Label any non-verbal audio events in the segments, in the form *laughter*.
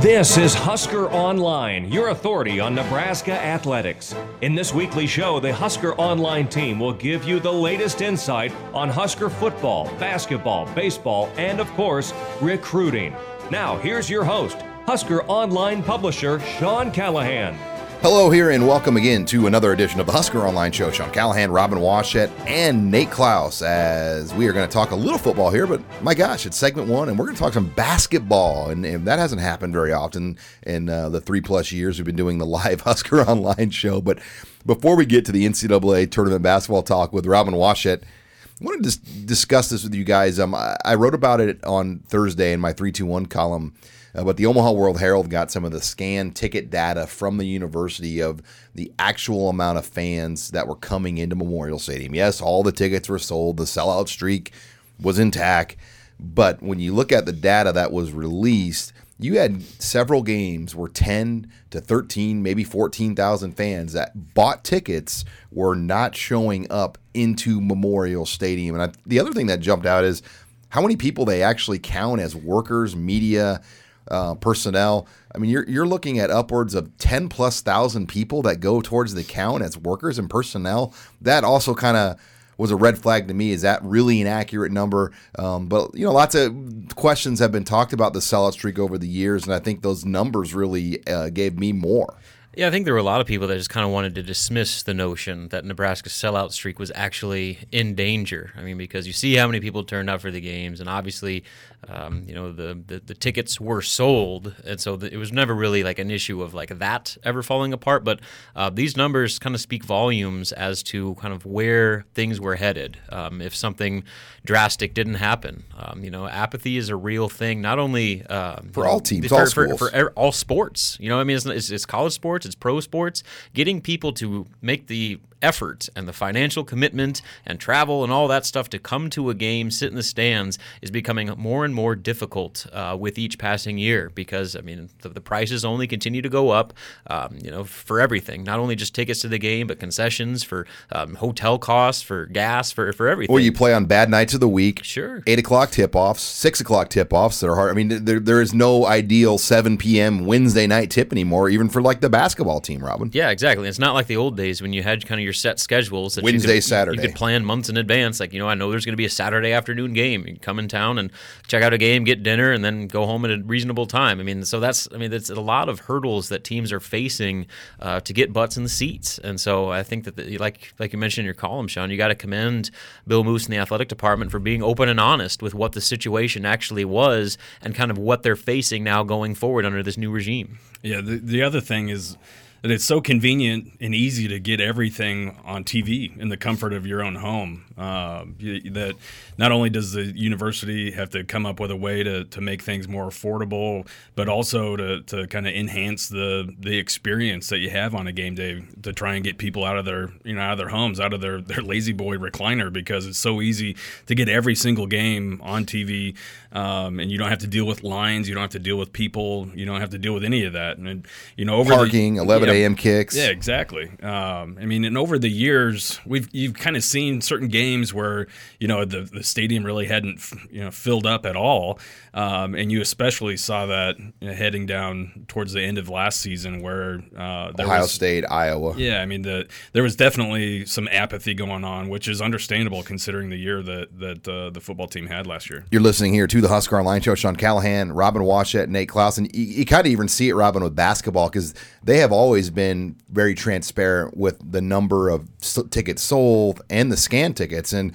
This is Husker Online, your authority on Nebraska athletics. In this weekly show, the Husker Online team will give you the latest insight on Husker football, basketball, baseball, and of course, recruiting. Now, here's your host, Husker Online publisher Sean Callahan. Hello, here, and welcome again to another edition of the Husker Online Show. Sean Callahan, Robin Washut, and Nate Clouse. As we are going to talk a little football here, but my gosh, it's segment one, and we're going to talk some basketball, and, and that hasn't happened very often in uh, the three plus years we've been doing the live *laughs* Husker Online Show. But before we get to the NCAA tournament basketball talk with Robin Washut, I want to discuss this with you guys. Um, I wrote about it on Thursday in my three two one column. Uh, but the Omaha World Herald got some of the scan ticket data from the university of the actual amount of fans that were coming into Memorial Stadium. Yes, all the tickets were sold, the sellout streak was intact. But when you look at the data that was released, you had several games where 10 to 13, maybe 14,000 fans that bought tickets were not showing up into Memorial Stadium. And I, the other thing that jumped out is how many people they actually count as workers, media, uh, personnel. I mean, you're you're looking at upwards of ten plus thousand people that go towards the count as workers and personnel. That also kind of was a red flag to me. Is that really an accurate number? Um, but you know, lots of questions have been talked about the sellout streak over the years, and I think those numbers really uh, gave me more. Yeah, I think there were a lot of people that just kind of wanted to dismiss the notion that Nebraska's sellout streak was actually in danger. I mean, because you see how many people turned out for the games, and obviously, um, you know, the, the, the tickets were sold, and so the, it was never really like an issue of like that ever falling apart. But uh, these numbers kind of speak volumes as to kind of where things were headed. Um, if something drastic didn't happen, um, you know, apathy is a real thing, not only um, for all teams, for, all for, for, all sports. You know, I mean, it's, it's, it's college sports it's pro sports, getting people to make the effort and the financial commitment and travel and all that stuff to come to a game, sit in the stands, is becoming more and more difficult uh, with each passing year because I mean the, the prices only continue to go up. Um, you know, for everything, not only just tickets to the game, but concessions for um, hotel costs, for gas, for for everything. Or you play on bad nights of the week. Sure. Eight o'clock tip offs, six o'clock tip offs that are hard. I mean, there there is no ideal seven p.m. Wednesday night tip anymore, even for like the basketball team, Robin. Yeah, exactly. It's not like the old days when you had kind of your set schedules that Wednesday, you could, Saturday. You could plan months in advance. Like you know, I know there's going to be a Saturday afternoon game. You can come in town and check out a game, get dinner, and then go home at a reasonable time. I mean, so that's I mean, that's a lot of hurdles that teams are facing uh, to get butts in the seats. And so I think that the, like like you mentioned in your column, Sean, you got to commend Bill Moos and the athletic department for being open and honest with what the situation actually was and kind of what they're facing now going forward under this new regime. Yeah, the, the other thing is that it's so convenient and easy to get everything on TV in the comfort of your own home. Uh, that not only does the university have to come up with a way to, to make things more affordable, but also to, to kind of enhance the the experience that you have on a game day to try and get people out of their you know out of their homes, out of their their lazy boy recliner because it's so easy to get every single game on TV, um, and you don't have to deal with lines, you don't have to deal with people, you don't have to deal with any of that, and you know over parking, the, 11 a.m. kicks, yeah, exactly. Um, I mean, and over the years, we've you've kind of seen certain games where you know the the stadium really hadn't you know filled up at all, um, and you especially saw that you know, heading down towards the end of last season where uh, Ohio was, State, Iowa. Yeah, I mean the there was definitely some apathy going on, which is understandable considering the year that that uh, the football team had last year. You're listening here to the Husker Online Show. Sean Callahan, Robin Washut, Nate Clouse, and you, you kind of even see it, Robin, with basketball because they have always been very transparent with the number of tickets sold and the scan tickets. And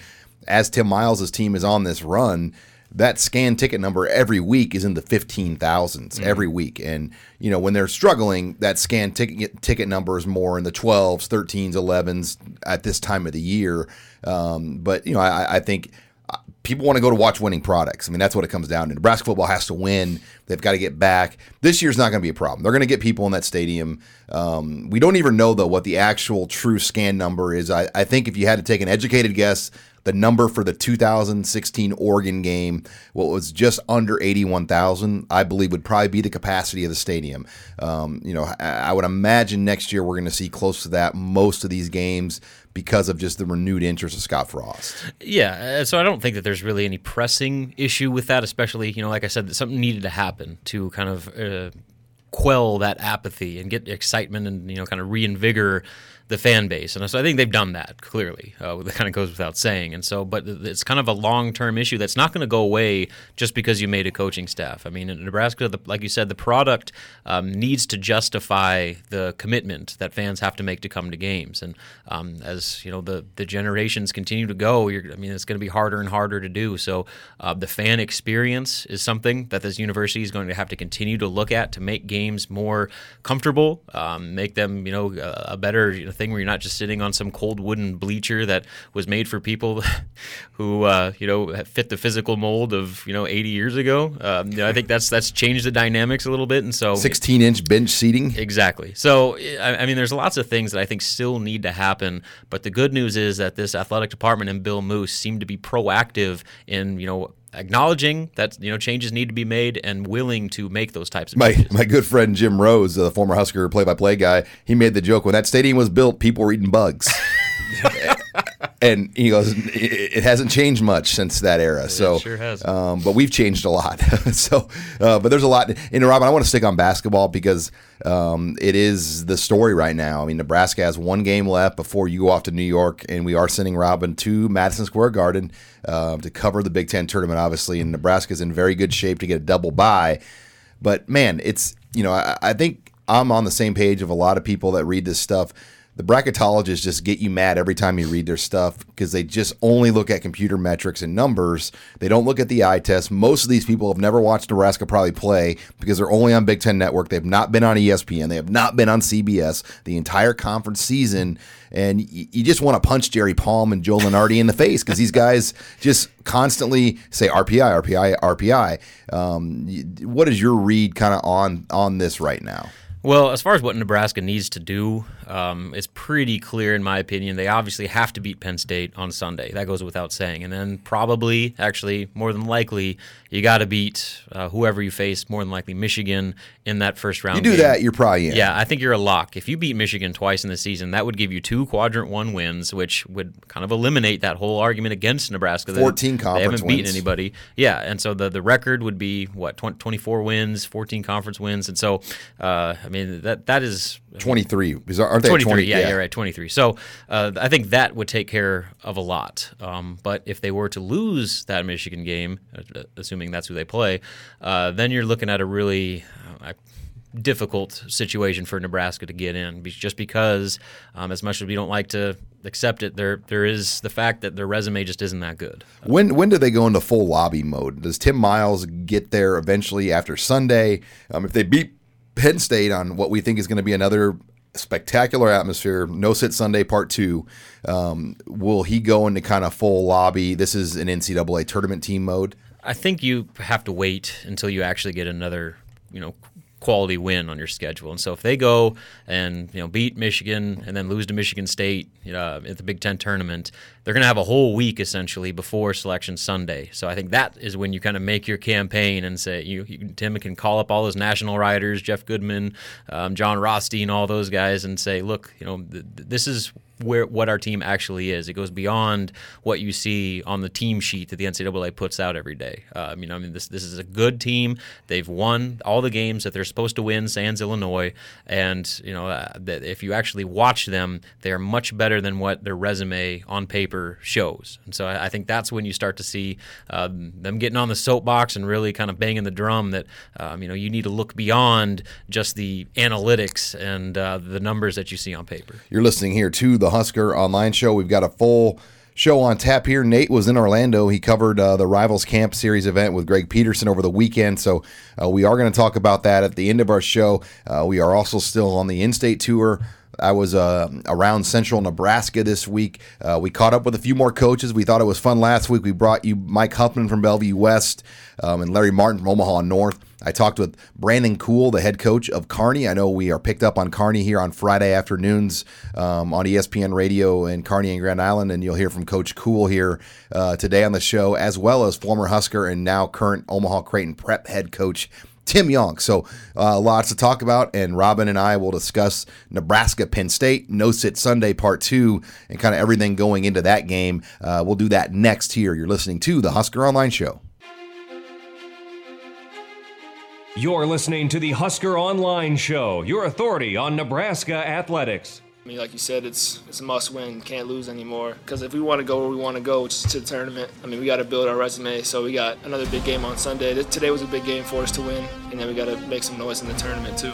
as Tim Miles' team is on this run, that scan ticket number every week is in the 15,000s mm-hmm. every week. And, you know, when they're struggling, that scan ticket ticket number is more in the 12s, 13s, 11s at this time of the year. Um, but, you know, I, I think people want to go to watch winning products. I mean, that's what it comes down to. Nebraska football has to win. They've got to get back. This year's not going to be a problem. They're going to get people in that stadium. Um, we don't even know though what the actual true scan number is. I, I think if you had to take an educated guess, the number for the 2016 Oregon game, what was just under 81,000, I believe would probably be the capacity of the stadium. Um, you know, I, I would imagine next year we're going to see close to that most of these games because of just the renewed interest of Scott Frost. Yeah, uh, so I don't think that there's really any pressing issue with that, especially, you know, like I said, that something needed to happen to kind of uh, quell that apathy and get excitement and, you know, kind of reinvigorate the fan base. And so I think they've done that clearly. Uh, *laughs* that kind of goes without saying. And so, but it's kind of a long term issue that's not going to go away just because you made a coaching staff. I mean, in Nebraska, the, like you said, the product um, needs to justify the commitment that fans have to make to come to games. And um, as you know, the the generations continue to go, I mean, it's going to be harder and harder to do. So uh, the fan experience is something that this university is going to have to continue to look at to make games more comfortable, um, make them, you know, a better you know, thing where you're not just sitting on some cold wooden bleacher that was made for people *laughs* who uh, you know fit the physical mold of you know 80 years ago. Um, you know, I think that's that's changed the dynamics a little bit, and so 16 inch bench seating. Exactly. So I, I mean, there's lots of things that I think still need to happen, but the good news is that this athletic department and Bill Moos seem to be proactive in you know acknowledging that you know changes need to be made and willing to make those types of my changes. my good friend Jim Rose, the former Husker play-by-play guy, he made the joke when that stadium was built, people were eating bugs. *laughs* and he goes, it hasn't changed much since that era. So, sure has. Um, but we've changed a lot. *laughs* so, uh, but there's a lot. And Robin, I want to stick on basketball because um, it is the story right now. I mean, Nebraska has one game left before you go off to New York, and we are sending Robin to Madison Square Garden uh, to cover the Big Ten tournament, obviously. And Nebraska's in very good shape to get a double bye. But man, it's you know, I, I think I'm on the same page of a lot of people that read this stuff the bracketologists just get you mad every time you read their stuff because they just only look at computer metrics and numbers. They don't look at the eye test. Most of these people have never watched Nebraska probably play because they're only on Big Ten Network. They've not been on ESPN. They have not been on CBS the entire conference season. And you just want to punch Jerry Palm and Joe Lunardi in the face because these guys just constantly say RPI, RPI, RPI. Um, what is your read kind of on on this right now? Well, as far as what Nebraska needs to do, um, it's pretty clear, in my opinion. They obviously have to beat Penn State on Sunday. That goes without saying. And then probably, actually, more than likely, you got to beat uh, whoever you face. More than likely, Michigan in that first round. You do game. that, you're probably in. Yeah, I think you're a lock. If you beat Michigan twice in the season, that would give you two quadrant one wins, which would kind of eliminate that whole argument against Nebraska. 14 conference They haven't wins. beaten anybody. Yeah, and so the the record would be what 20, 24 wins, 14 conference wins, and so uh, I mean that that is 23. Because aren't they 23 20? yeah, you're right 23 so uh, i think that would take care of a lot um, but if they were to lose that michigan game uh, assuming that's who they play uh, then you're looking at a really uh, difficult situation for nebraska to get in just because um, as much as we don't like to accept it there there is the fact that their resume just isn't that good When when do they go into full lobby mode? Does Tim Miles get there eventually after Sunday? Um, if they beat Penn State on what we think is going to be another spectacular atmosphere, no sit Sunday part two, um, will he go into kind of full lobby? This is an NCAA tournament team mode. I think you have to wait until you actually get another, you know, quality win on your schedule. And so if they go and you know beat Michigan and then lose to Michigan State uh, at the Big Ten tournament, they're going to have a whole week essentially before Selection Sunday. So I think that is when you kind of make your campaign and say you, you Tim can call up all those national writers, Jeff Goodman, um, Jon Rothstein, all those guys, and say, look, you know, th- this is where what our team actually is. It goes beyond what you see on the team sheet that the NCAA puts out every day. Uh, you know, I mean, this this is a good team. They've won all the games that they're supposed to win, sans Illinois, and you know, uh, that if you actually watch them, they are much better than what their resume on paper shows. And so I, I think that's when you start to see um, them getting on the soapbox and really kind of banging the drum that um, you know you need to look beyond just the analytics and uh, the numbers that you see on paper. You're listening here to the Husker Online Show. We've got a full show on tap here. Nate was in Orlando. He covered uh, the Rivals Camp Series event with Greg Peterson over the weekend. So uh, we are going to talk about that at the end of our show. Uh, we are also still on the in state tour I was uh, around central Nebraska this week. Uh, we caught up with a few more coaches. We thought it was fun last week. We brought you Mike Huffman from Bellevue West um, and Larry Martin from Omaha North. I talked with Brandon Cool, the head coach of Kearney. I know we are picked up on Kearney here on Friday afternoons um, on ESPN Radio in Kearney and Grand Island, and you'll hear from Coach Cool here uh, today on the show, as well as former Husker and now current Omaha Creighton Prep head coach Tim Young. So uh, lots to talk about, and Robin and I will discuss Nebraska Penn State, No Sit Sunday Part Two, and kind of everything going into that game. Uh, we'll do that next here. You're listening to the Husker Online Show. You're listening to the Husker Online Show, your authority on Nebraska athletics. I mean, like you said, it's it's a must win. Can't lose anymore. Because if we want to go where we want to go, which is to the tournament, I mean, we got to build our resume. So we got another big game on Sunday. Today was a big game for us to win, and then we got to make some noise in the tournament too.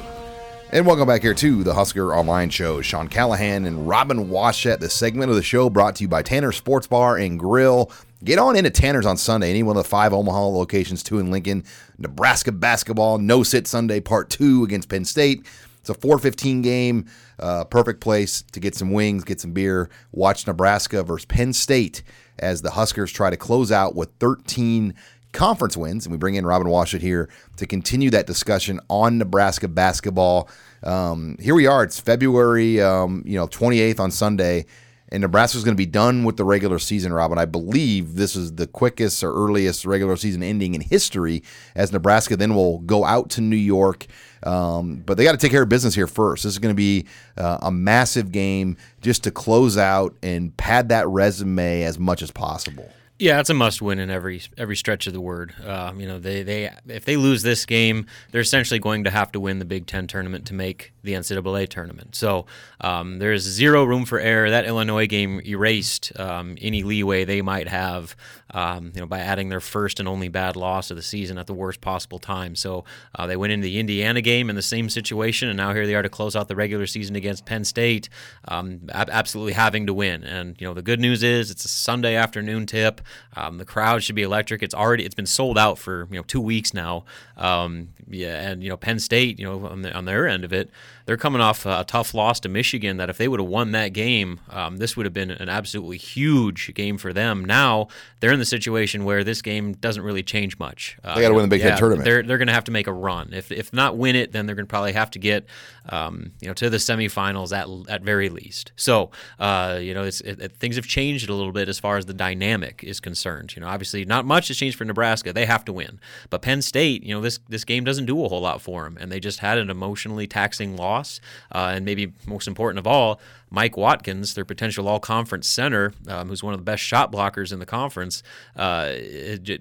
And welcome back here to the Husker Online Show. Sean Callahan and Robin Washut. This segment of the show brought to you by Tanner Sports Bar and Grill. Get on into Tanner's on Sunday, any one of the five Omaha locations, two in Lincoln. Nebraska basketball, no sit Sunday, part two against Penn State. It's a 4:15 game. Uh, perfect place to get some wings, get some beer, watch Nebraska versus Penn State as the Huskers try to close out with 13 conference wins. And we bring in Robin Washut here to continue that discussion on Nebraska basketball. Um, here we are. It's February, um, you know, 28th on Sunday and Nebraska's going to be done with the regular season, Robin. I believe this is the quickest or earliest regular season ending in history, as Nebraska then will go out to New York. Um, but they got to take care of business here first. This is going to be uh, a massive game just to close out and pad that resume as much as possible. Yeah, it's a must-win in every every stretch of the word. Um, you know, they they if they lose this game, they're essentially going to have to win the Big Ten tournament to make the NCAA tournament. So um, there's zero room for error. That Illinois game erased um, any leeway they might have, um, you know, by adding their first and only bad loss of the season at the worst possible time. So uh, they went into the Indiana game in the same situation, and now here they are to close out the regular season against Penn State, um, absolutely having to win. And you know, the good news is it's a Sunday afternoon tip. Um, the crowd should be electric. It's already it's been sold out for you know two weeks now. Um, yeah, and you know Penn State, you know on, the, on their end of it they're coming off a tough loss to Michigan. That if they would have won that game, um, this would have been an absolutely huge game for them. Now they're in the situation where this game doesn't really change much. Uh, they got to win the Big yeah, Ten tournament. They're they're going to have to make a run. If if not win it, then they're going to probably have to get um, you know to the semifinals at at very least. So uh, you know it's it, it, things have changed a little bit as far as the dynamic is concerned. You know obviously not much has changed for Nebraska. They have to win, but Penn State, you know this this game doesn't do a whole lot for them, and they just had an emotionally taxing loss. Uh, and maybe most important of all, Mike Watkins, their potential all conference center, um, who's one of the best shot blockers in the conference, uh,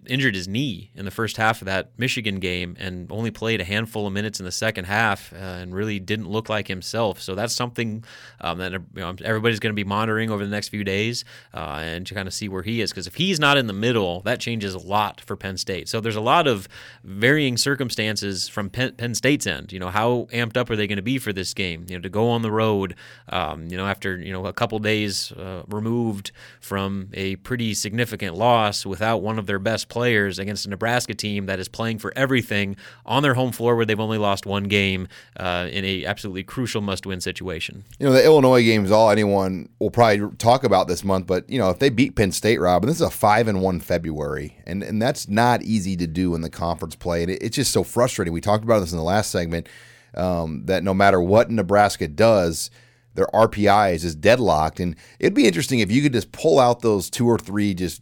injured his knee in the first half of that Michigan game and only played a handful of minutes in the second half uh, and really didn't look like himself. So that's something um, that you know, everybody's going to be monitoring over the next few days uh, and to kind of see where he is. Because if he's not in the middle, that changes a lot for Penn State. So there's a lot of varying circumstances from Penn, State's end. You know, how amped up are they going to be for this game? You know, to go on the road. Um, you know, after you know a couple days uh, removed from a pretty significant loss without one of their best players against a Nebraska team that is playing for everything on their home floor where they've only lost one game uh, in a absolutely crucial must-win situation. You know, the Illinois game is all anyone will probably talk about this month, but you know, if they beat Penn State, Rob, and this is a five and one February, and and that's not easy to do in the conference play, and it, it's just so frustrating. We talked about this in the last segment. Um, that no matter what Nebraska does, their RPI is just deadlocked. And it'd be interesting if you could just pull out those two or three just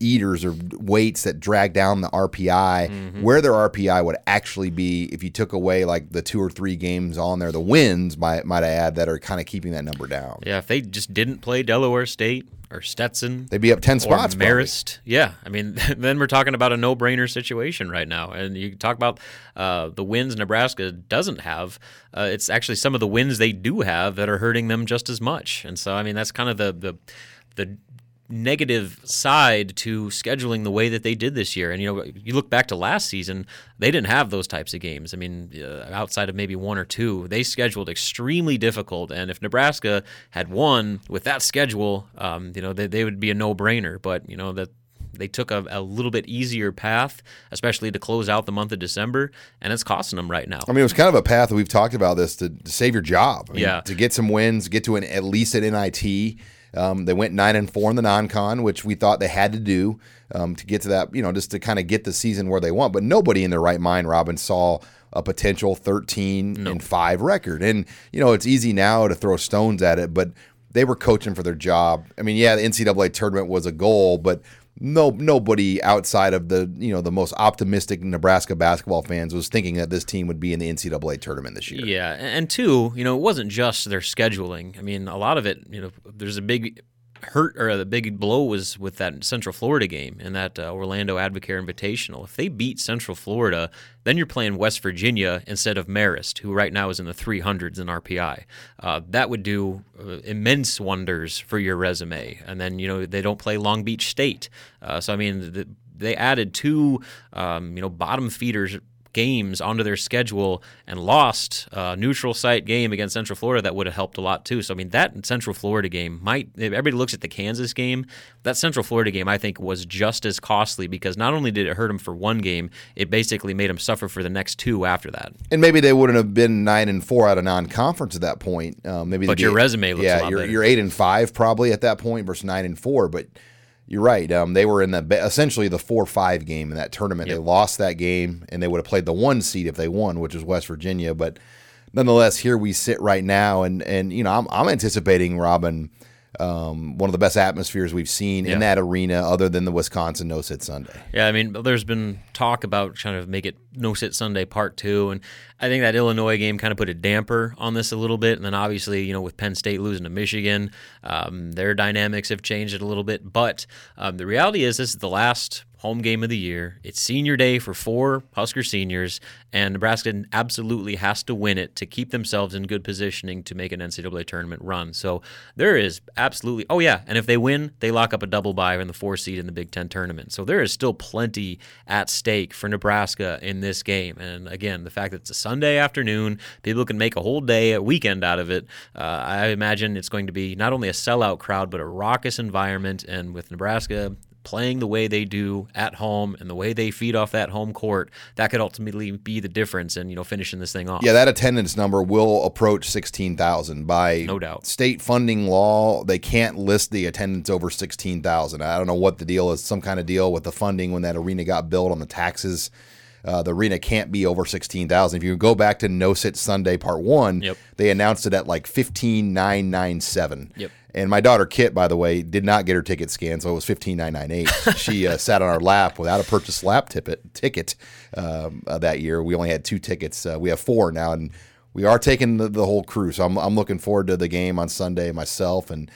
eaters or weights that drag down the RPI, mm-hmm. where their RPI would actually be if you took away like the two or three games on there, the wins might might I add that are kind of keeping that number down. Yeah, if they just didn't play Delaware State or Stetson, they'd be up ten spots. Or Marist, probably. yeah. I mean, *laughs* then we're talking about a no-brainer situation right now. And you talk about uh, the wins Nebraska doesn't have. Uh, it's actually some of the wins they do have that are hurting them just as much. And so, I mean, that's kind of the the the negative side to scheduling the way that they did this year. And you know, you look back to last season, they didn't have those types of games. I mean, uh, outside of maybe one or two, they scheduled extremely difficult. And if Nebraska had won with that schedule, um, you know, they, they would be a no-brainer. But you know that they took a, a, little bit easier path, especially to close out the month of December, and it's costing them right now. I mean, it was kind of a path that we've talked about this to, to save your job. I mean, yeah. To get some wins, get to an at least an NIT. Um, they went nine and four in the non-con, which we thought they had to do um, to get to that. You know, just to kind of get the season where they want. But nobody in their right mind, Robin, saw a potential 13 and 5 record. And, you know, it's easy now to throw stones at it, but they were coaching for their job. I mean, yeah, the NCAA tournament was a goal, but no nobody outside of the you know the most optimistic Nebraska basketball fans was thinking that this team would be in the NCAA tournament this year. Yeah, and two, you know, it wasn't just their scheduling. I mean, a lot of it, you know, there's a big hurt or the big blow was with that Central Florida game and that uh, Orlando AdvoCare Invitational. If they beat Central Florida, then you're playing West Virginia instead of Marist, who right now is in the 300s in RPI. Uh, that would do uh, immense wonders for your resume. And then you know they don't play Long Beach State, uh, so I mean the, they added two um, you know bottom feeders games onto their schedule and lost a neutral site game against Central Florida that would have helped a lot too. So I mean that Central Florida game might everybody looks at the Kansas game, that Central Florida game I think was just as costly because not only did it hurt them for one game, it basically made them suffer for the next two after that. And maybe they wouldn't have been nine and four out of non-conference at that point. Um, maybe but your be, resume looks yeah, a lot you're, better. you're eight and five probably at that point versus nine and four, but you're right. Um, they were in the essentially the four five game in that tournament. Yep. They lost that game, and they would have played the one seed if they won, which was West Virginia. But nonetheless, here we sit right now, and and you know I'm I'm anticipating Robin. Um, one of the best atmospheres we've seen yeah. in that arena, other than the Wisconsin No Sit Sunday. Yeah, I mean, there's been talk about trying to make it No Sit Sunday Part Two, and I think that Illinois game kind of put a damper on this a little bit. And then obviously, you know, with Penn State losing to Michigan, um, their dynamics have changed it a little bit. But um, the reality is, this is the last home game of the year. It's senior day for four Husker seniors, and Nebraska absolutely has to win it to keep themselves in good positioning to make an NCAA tournament run. So there is absolutely, oh yeah, and if they win, they lock up a double bye in the four seed in the Big Ten tournament. So there is still plenty at stake for Nebraska in this game. And again, the fact that it's a Sunday afternoon, people can make a whole day, a weekend out of it. Uh, I imagine it's going to be not only a sellout crowd, but a raucous environment. And with Nebraska playing the way they do at home and the way they feed off that home court, that could ultimately be the difference in you know finishing this thing off. Yeah, that attendance number will approach sixteen thousand by no doubt. State funding law, they can't list the attendance over sixteen thousand. I don't know what the deal is. Some kind of deal with the funding when that arena got built on the taxes. Uh, the arena can't be over 16,000. If you go back to No Sit Sunday Part 1, yep. they announced it at like 15,997. Yep. And my daughter Kit, by the way, did not get her ticket scanned, so it was fifteen nine nine eight. *laughs* she uh, sat on our lap without a purchase lap ticket ticket um, uh, that year. We only had two tickets. Uh, we have four now, and we are taking the, the whole crew. So I'm, I'm looking forward to the game on Sunday myself, and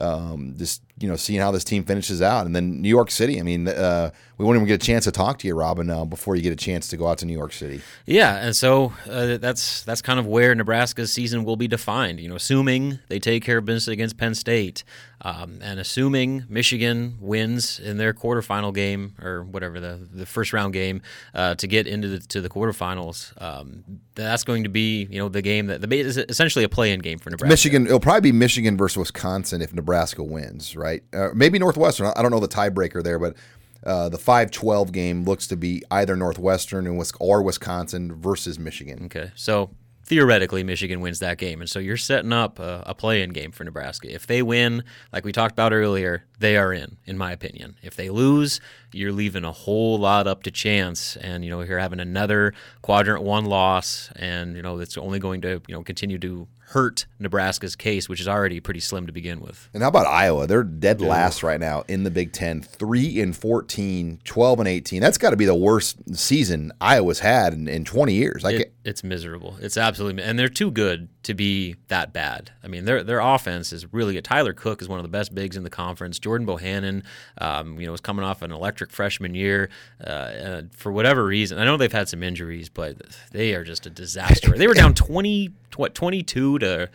um, just you know seeing how this team finishes out. And then New York City. I mean, uh, we won't even get a chance to talk to you, Robin, uh, before you get a chance to go out to New York City. Yeah, and so uh, that's that's kind of where Nebraska's season will be defined. You know, assuming they take care of business against Penn State, um, and assuming Michigan wins in their quarterfinal game or whatever the the first round game uh, to get into the to the quarterfinals, um, that's going to be you know the game that the is essentially a play-in game for Nebraska. Michigan, it'll probably be Michigan versus Wisconsin if Nebraska wins, right? Uh, maybe Northwestern. I don't know the tiebreaker there, but uh, the 5-12 game looks to be either Northwestern and or Wisconsin versus Michigan. Okay, so theoretically Michigan wins that game, and so you're setting up a, a play-in game for Nebraska. If they win, like we talked about earlier, they are in, in my opinion. If they lose, you're leaving a whole lot up to chance, and you know you're having another quadrant one loss, and you know it's only going to you know continue to hurt Nebraska's case, which is already pretty slim to begin with. And how about Iowa? They're dead last right now in the Big Ten, 3 and 14, 12 and 18. That's got to be the worst season Iowa's had in, in 20 years. It, it's miserable. It's absolutely, and they're too good to be that bad. I mean, their their offense is really good. Tyler Cook is one of the best bigs in the conference. Jordan Bohannon, um, you know, was coming off an electric freshman year. Uh, for whatever reason, I know they've had some injuries, but they are just a disaster. they were down *laughs* 20, what, 22 to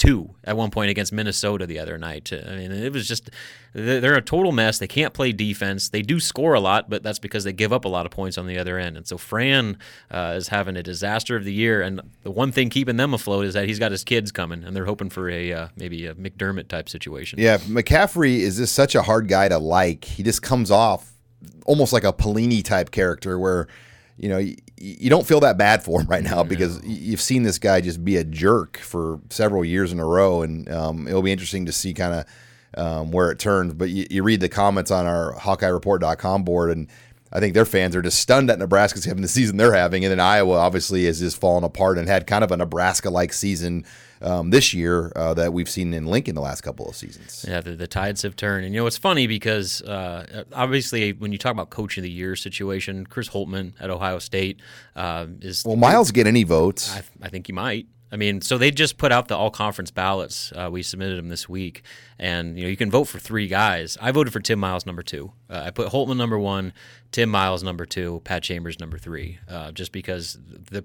two at one point against Minnesota the other night. I mean, it was just they're a total mess. They can't play defense. They do score a lot, but that's because they give up a lot of points on the other end. And so Fran uh, is having a disaster of the year. And the one thing keeping them afloat is that he's got his kids coming, and they're hoping for a uh, maybe a McDermott type situation. Yeah, McCaffery is just such a hard guy to like. He just comes off almost like a Pelini type character where you know, you, you, don't feel that bad for him right now because you've seen this guy just be a jerk for several years in a row, and um, it'll be interesting to see kind of um, where it turns. But you, you, read the comments on our HawkeyeReport.com board, and I think their fans are just stunned at Nebraska's having the season they're having, and then Iowa obviously has just fallen apart and had kind of a Nebraska-like season um, this year uh, that we've seen in Lincoln the last couple of seasons. Yeah, the, the tides have turned, and you know it's funny because uh, obviously when you talk about coach of the year situation, Chris Holtmann at Ohio State uh, is well. Miles get any votes? I, I think he might. I mean, so they just put out the all conference ballots. Uh, we submitted them this week, and you know you can vote for three guys. I voted for Tim Miles number two. Uh, I put Holtmann number one, Tim Miles number two, Pat Chambers number three, uh, just because the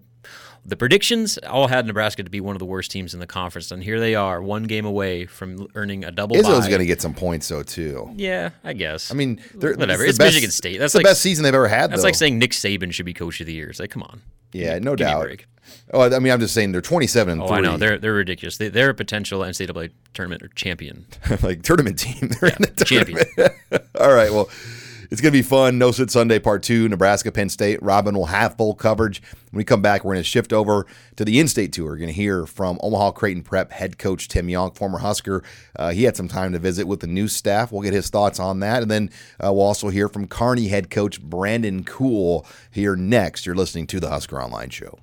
the predictions all had Nebraska to be one of the worst teams in the conference, and here they are, one game away from earning a double. Izzo's going to get some points though too. Yeah, I guess. I mean, whatever. It's, it's best, Michigan State. That's the like, best season they've ever had. That's though. like saying Nick Saban should be coach of the year. It's like, come on. Yeah, no doubt. Oh, I mean, I'm just saying they're 27 and oh, three. I know they're they're ridiculous. They, are a potential NCAA tournament champion, *laughs* like tournament team. They're yeah, in the tournament. champion. *laughs* All right, well. It's going to be fun. No Sit Sunday Part 2, Nebraska, Penn State. Robin will have full coverage. When we come back, we're going to shift over to the in state tour. We're going to hear from Omaha Creighton Prep head coach Tim Young, former Husker. Uh, he had some time to visit with the new staff. We'll get his thoughts on that. And then uh, we'll also hear from Kearney head coach Brandon Cool here next. You're listening to the Husker Online Show.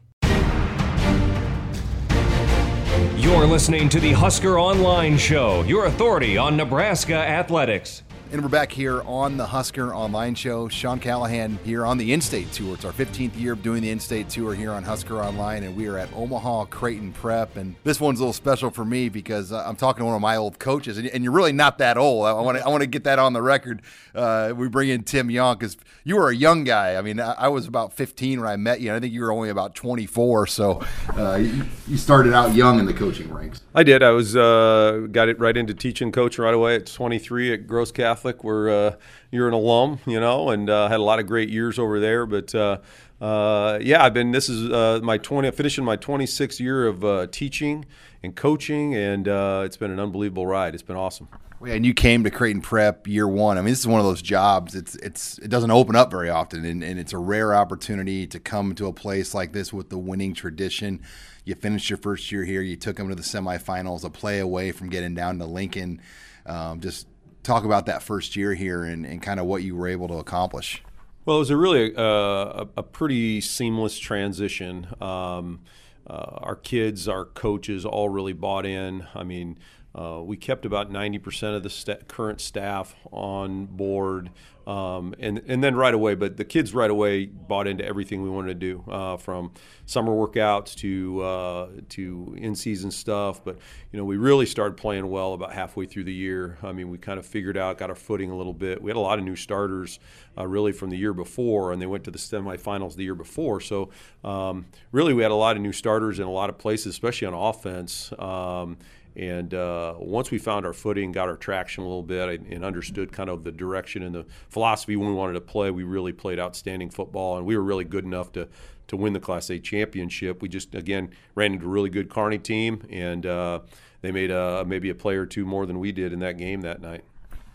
You're listening to the Husker Online Show, your authority on Nebraska athletics. And we're back here on the Husker Online Show. Sean Callahan here on the in-state tour. It's our 15th year of doing the in-state tour here on Husker Online, and we are at Omaha Creighton Prep. And this one's a little special for me because uh, I'm talking to one of my old coaches, and, you're really not that old. I want to I want to get that on the record. Uh, we bring in Tim Young because you were a young guy. I mean, I, was about 15 when I met you, and I think you were only about 24. So uh, you, you, started out young in the coaching ranks. I did. I was uh, got it right into teaching coaching right away at 23 at Gross Catholic. Catholic, where uh, you're an alum, you know, and uh, had a lot of great years over there. But uh, uh yeah, I've been. This is uh, my 20, finishing my 26th year of teaching and coaching, and it's been an unbelievable ride. It's been awesome. And you came to Creighton Prep year one. I mean, this is one of those jobs. It's it's it doesn't open up very often, and, and it's a rare opportunity to come to a place like this with the winning tradition. You finished your first year here. You took them to the semifinals, a play away from getting down to Lincoln. Um, just talk about that first year here and, and kind of what you were able to accomplish. Well, it was a really uh, a, a, pretty seamless transition. Um, uh, our kids, our coaches, all really bought in. I mean, uh, we kept about 90% of the st- current staff on board. Um, and and then right away, but the kids right away bought into everything we wanted to do, uh, from summer workouts to uh, to in season stuff. But you know, we really started playing well about halfway through the year. I mean, we kind of figured out, got our footing a little bit. We had a lot of new starters, uh, really from the year before, and they went to the semifinals the year before. So um, really, we had a lot of new starters in a lot of places, especially on offense. Um, and uh, once we found our footing, got our traction a little bit, and understood kind of the direction and the philosophy we wanted to play, we really played outstanding football, and we were really good enough to to win the Class A championship. We just again ran into a really good Kearney team, and uh, they made a, maybe a play or two more than we did in that game that night.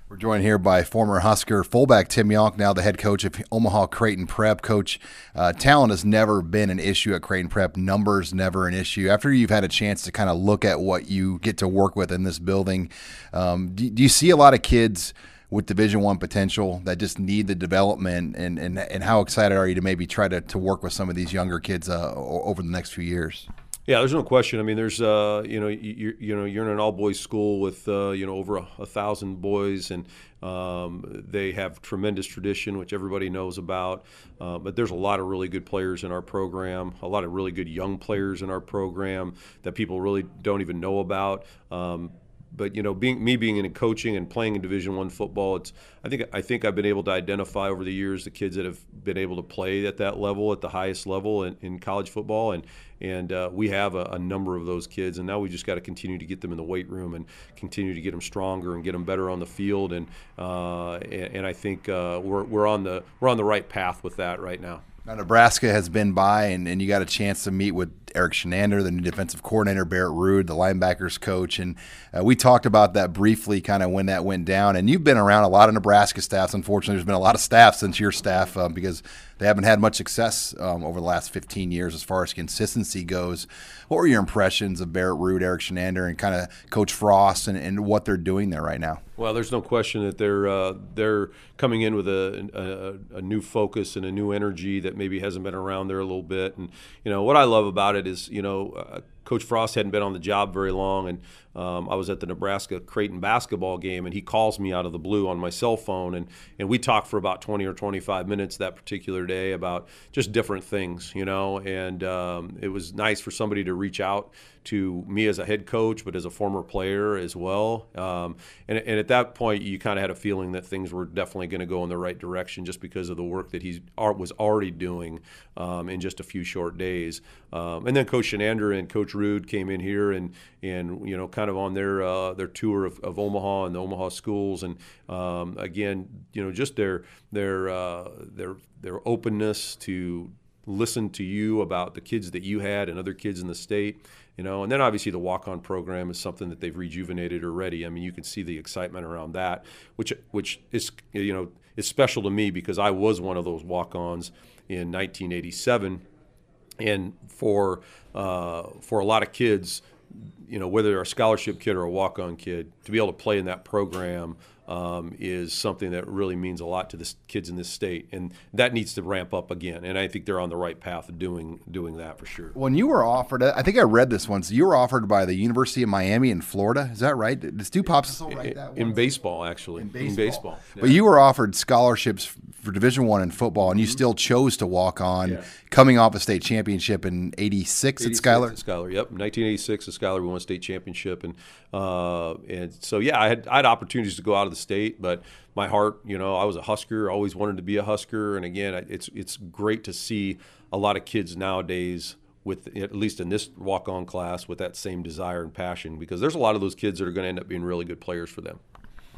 We're joined here by former Husker fullback Tim Young, now the head coach of Omaha Creighton Prep. Coach, uh, talent has never been an issue at Creighton Prep. Numbers never an issue. After you've had a chance to kind of look at what you get to work with in this building, um, do, do, you see a lot of kids with Division One potential that just need the development? And, and and how excited are you to maybe try to, to work with some of these younger kids uh, over the next few years? Yeah, there's no question. I mean, there's uh, you know, you you know, you're in an all boys school with uh, you know over a, a thousand boys, and um, they have tremendous tradition, which everybody knows about. Uh, but there's a lot of really good players in our program, a lot of really good young players in our program that people really don't even know about. Um, but you know, being me being in coaching and playing in Division One football, it's I think I think I've been able to identify over the years the kids that have been able to play at that level, at the highest level in, in college football, and and uh, we have a, a, number of those kids, and now we just got to continue to get them in the weight room and continue to get them stronger and get them better on the field, and uh, and, and, I think uh, we're, we're on the we're on the right path with that right now. Now, Nebraska has been by, and, and you got a chance to meet with Erik Chinander, the new defensive coordinator, Barrett Ruud, the linebackers coach. And uh, we talked about that briefly, kind of when that went down. And you've been around a lot of Nebraska staffs. Unfortunately, there's been a lot of staff since your staff uh, because they haven't had much success um, over the last 15 years as far as consistency goes. What were your impressions of Barrett Ruud, Erik Chinander, and kind of Coach Frost and, and what they're doing there right now? Well, there's no question that they're uh, they're coming in with a, a, a, new focus and a new energy that maybe hasn't been around there a little bit. And you know what I love about it is you know uh, Coach Frost hadn't been on the job very long, and um, I was at the Nebraska Creighton basketball game, and he calls me out of the blue on my cell phone, and and we talked for about 20 or 25 minutes that particular day about just different things, you know, and um, it was nice for somebody to reach out to me as a head coach, but as a former player as well. Um, and, and, at that point, you kind of had a feeling that things were definitely going to go in the right direction just because of the work that he was already doing um, in just a few short days. Um, and then Coach Chinander and Coach Ruud came in here and and you know kind of on their uh, their tour of, of, Omaha and the Omaha schools, and um, again, you know, just their their uh, their their openness to listen to you about the kids that you had and other kids in the state you know. And then obviously the walk-on program is something that they've rejuvenated already. I mean you can see the excitement around that which which is you know is special to me because i was one of those walk-ons in 1987 and for uh, for a lot of kids you know whether they're a scholarship kid or a walk-on kid to be able to play in that program um, is something that really means a lot to the kids in this state, and that needs to ramp up again. And I think they're on the right path of doing doing that for sure. When you were offered, I think I read this once. You were offered by the University of Miami in Florida. Is that right? Did Stu Pops write that? In, in baseball, actually. In baseball. In baseball. Yeah. But you were offered scholarships for Division One in football, and you mm-hmm. still chose to walk on, yeah. coming off a state championship in '86 at Schuyler. At Schuyler, yep, 1986 at Schuyler, we won a state championship, and uh, and so yeah, I had I had opportunities to go out of the state, but my heart, you know, I was a Husker, always wanted to be a Husker, and again, it's it's great to see a lot of kids nowadays with at least in this walk-on class with that same desire and passion because there's a lot of those kids that are going to end up being really good players for them.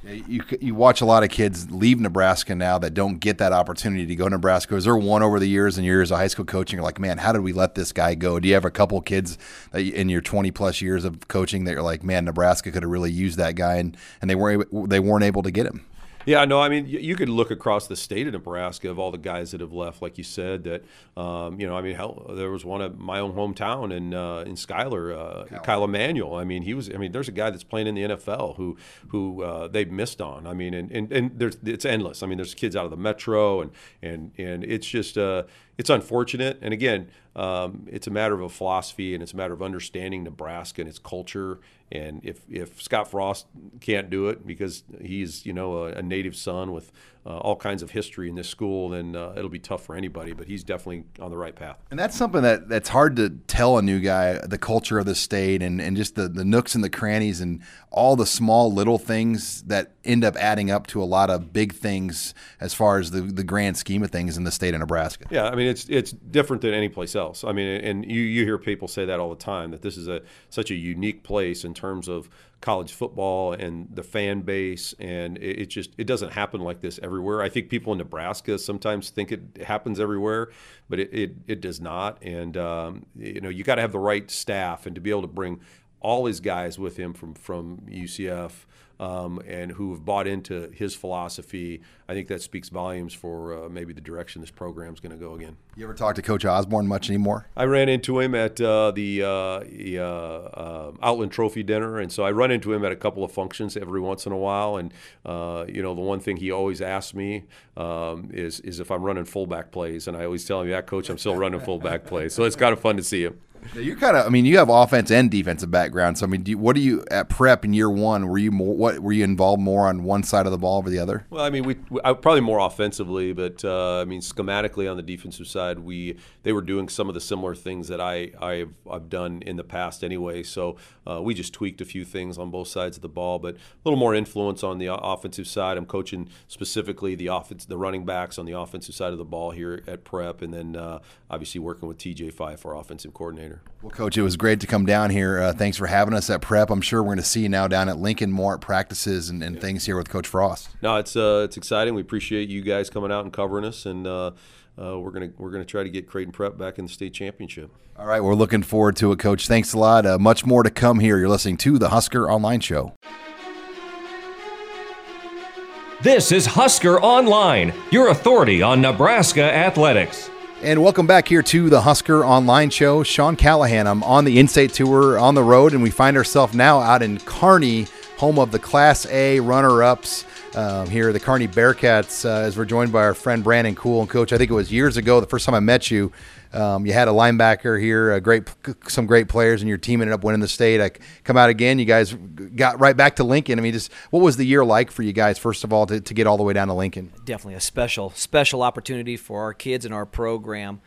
You you watch a lot of kids leave Nebraska now that don't get that opportunity to go to Nebraska. Is there one over the years and years of high school coaching? You're like, man, how did we let this guy go? Do you have a couple kids in your 20 plus years of coaching that you're like, man, Nebraska could have really used that guy and, and they weren't they weren't able to get him? Yeah, no, I mean, you, you, could look across the state of Nebraska of all the guys that have left, like you said. That um, you know, I mean, hell, there was one of my own hometown in uh, in Schuyler, uh, Kyle. Kyle Emanuel. I mean, he was. I mean, there's a guy that's playing in the NFL who who uh, they've missed on. I mean, and, and and there's it's endless. I mean, there's kids out of the metro, and and and it's just uh, it's unfortunate. And again, um, it's a matter of a philosophy and it's a matter of understanding Nebraska and its culture. And if, if Scott Frost can't do it because he's you know a, a native son with uh, all kinds of history in this school, then uh, it'll be tough for anybody. But he's definitely on the right path. And that's something that that's hard to tell a new guy the culture of the state and, and just the, the nooks and the crannies and all the small little things that end up adding up to a lot of big things as far as the, the grand scheme of things in the state of Nebraska. Yeah, I mean it's it's different than any place else. I mean, and you, you hear people say that all the time that this is a such a unique place in terms of college football and the fan base and it, it, just it doesn't happen like this everywhere. I think people in nebraska sometimes think it happens everywhere but it, it, it does not. And um, you know you got to have the right staff and to be able to bring all his guys with him from from ucf um, and who have bought into his philosophy. I think that speaks volumes for uh, maybe the direction this program is going to go again. You ever talk to Coach Osborne much anymore? I ran into him at uh, the, uh, the uh, uh, Outland Trophy dinner, and so I run into him at a couple of functions every once in a while. And uh, you know, the one thing he always asks me um, is is if I'm running fullback plays, and I always tell him, "Yeah, coach, I'm still running fullback plays." So it's kind of fun to see him. You're kind of. I mean, you have offense and defensive background. So I mean, do you, what are you at prep in year one? Were you more? What were you involved more on one side of the ball over the other? Well, I mean, we, we probably more offensively, but uh, I mean, schematically on the defensive side, we they were doing some of the similar things that I I've, I've done in the past anyway. So uh, we just tweaked a few things on both sides of the ball, but a little more influence on the offensive side. I'm coaching specifically the offense, the running backs on the offensive side of the ball here at prep, and then uh, obviously working with TJ Fife, our offensive coordinator. Well, Coach, it was great to come down here. Uh, thanks for having us at prep. I'm sure we're going to see you now down at Lincoln more at practices and, and yeah. things here with Coach Frost. No, it's uh, it's exciting. We appreciate you guys coming out and covering us, and uh, uh, we're gonna we're gonna try to get Creighton Prep back in the state championship. All right, we're looking forward to it, Coach. Thanks a lot. Uh, much more to come here. You're listening to the Husker Online Show. This is Husker Online, your authority on Nebraska athletics. And welcome back here to the Husker Online Show. Sean Callahan. I'm on the in-state tour on the road, and we find ourselves now out in Kearney, home of the Class A runner-ups. Um, here, the Kearney Bearcats, uh, as we're joined by our friend Brandon Cool and Coach. I think it was years ago, the first time I met you. Um, you had a linebacker here, a great, some great players, and your team ended up winning the state. I come out again. You guys got right back to Lincoln. I mean, just what was the year like for you guys? First of all, to, to get all the way down to Lincoln. Definitely a special, special opportunity for our kids and our program.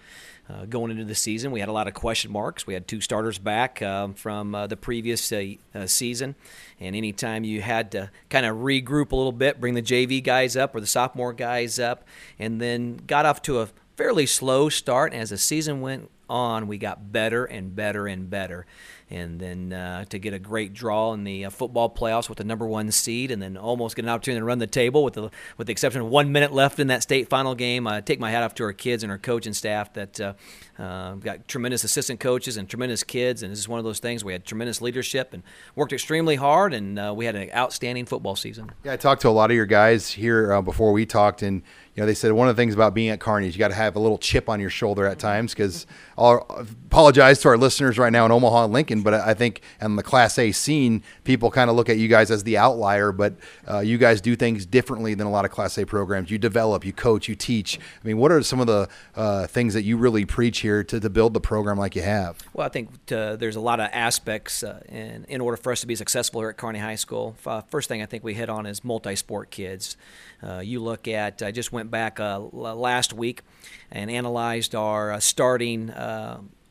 Uh, going into the season. We had a lot of question marks. We had two starters back um, from uh, the previous uh, uh season, and anytime you had to kind of regroup a little bit, bring the JV guys up or the sophomore guys up, and then got off to a fairly slow start. And as the season went on, we got better and better and better. And then uh, to get a great draw in the uh, football playoffs with the number one seed, and then almost get an opportunity to run the table with the with the exception of one minute left in that state final game. I take my hat off to our kids and our coaching staff that uh, uh, got tremendous assistant coaches and tremendous kids, and this is one of those things. We had tremendous leadership and worked extremely hard, and uh, we had an outstanding football season. Yeah, I talked to a lot of your guys here uh, before we talked, and you know, they said one of the things about being at Kearney is you got to have a little chip on your shoulder at times because I'll apologize to our listeners right now in Omaha and Lincoln, but I think on the Class A scene, people kind of look at you guys as the outlier, but uh, you guys do things differently than a lot of Class A programs. You develop, you coach, you teach. I mean, what are some of the uh, things that you really preach here to, to build the program like you have? Well, I think uh, there's a lot of aspects uh, in, in order for us to be successful here at Kearney High School. first thing I think we hit on is multi sport kids. Uh, you look at, I just went back uh, last week and analyzed our uh, starting